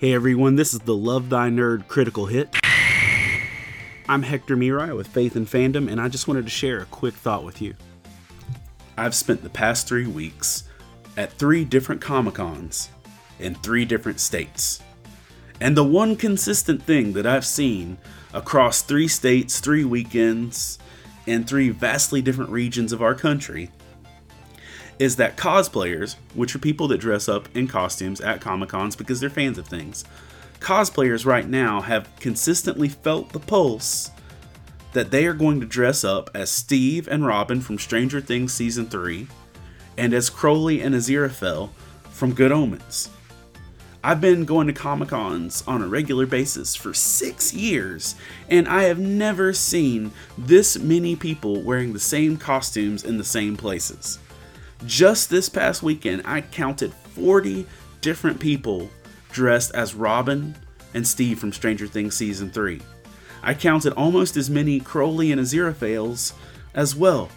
Hey everyone, this is the Love Thy Nerd Critical Hit. I'm Hector Mirai with Faith and Fandom, and I just wanted to share a quick thought with you. I've spent the past three weeks at three different Comic Cons in three different states. And the one consistent thing that I've seen across three states, three weekends, and three vastly different regions of our country is that cosplayers, which are people that dress up in costumes at Comic Cons because they're fans of things, cosplayers right now have consistently felt the pulse that they are going to dress up as Steve and Robin from Stranger Things Season 3 and as Crowley and Aziraphale from Good Omens. I've been going to Comic Cons on a regular basis for six years, and I have never seen this many people wearing the same costumes in the same places. Just this past weekend, I counted 40 different people dressed as Robin and Steve from Stranger Things Season 3. I counted almost as many Crowley and Aziraphales as well.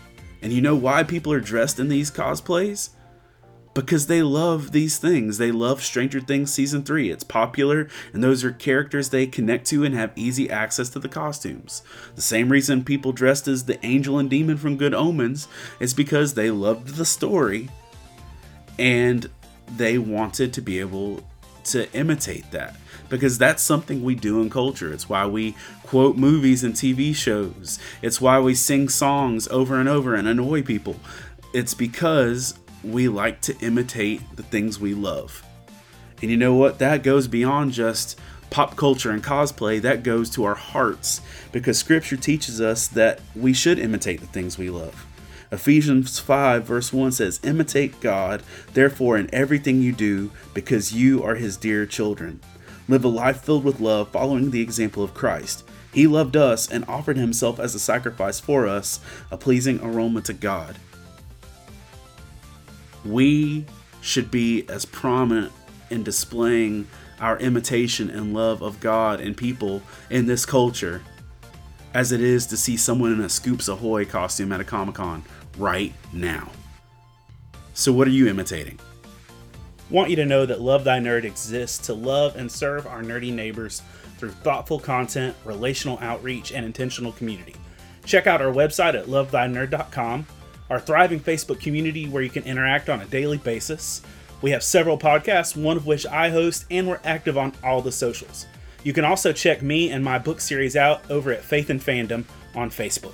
And you know why people are dressed in these cosplays? Because they love these things. They love Stranger Things Season 3. It's popular, and those are characters they connect to and have easy access to the costumes. The same reason people dressed as the angel and demon from Good Omens is because they loved the story and they wanted to be able to imitate that because that's something we do in culture. It's why we quote movies and TV shows. It's why we sing songs over and over and annoy people. It's because we like to imitate the things we love. And you know what? That goes beyond just pop culture and cosplay, that goes to our hearts because scripture teaches us that we should imitate the things we love. Ephesians 5, verse 1 says, Imitate God, therefore, in everything you do, because you are his dear children. Live a life filled with love, following the example of Christ. He loved us and offered himself as a sacrifice for us, a pleasing aroma to God. We should be as prominent in displaying our imitation and love of God and people in this culture as it is to see someone in a Scoops Ahoy costume at a Comic Con right now. So, what are you imitating? Want you to know that Love Thy Nerd exists to love and serve our nerdy neighbors through thoughtful content, relational outreach, and intentional community. Check out our website at lovethynerd.com, our thriving Facebook community where you can interact on a daily basis. We have several podcasts, one of which I host, and we're active on all the socials. You can also check me and my book series out over at Faith and Fandom on Facebook.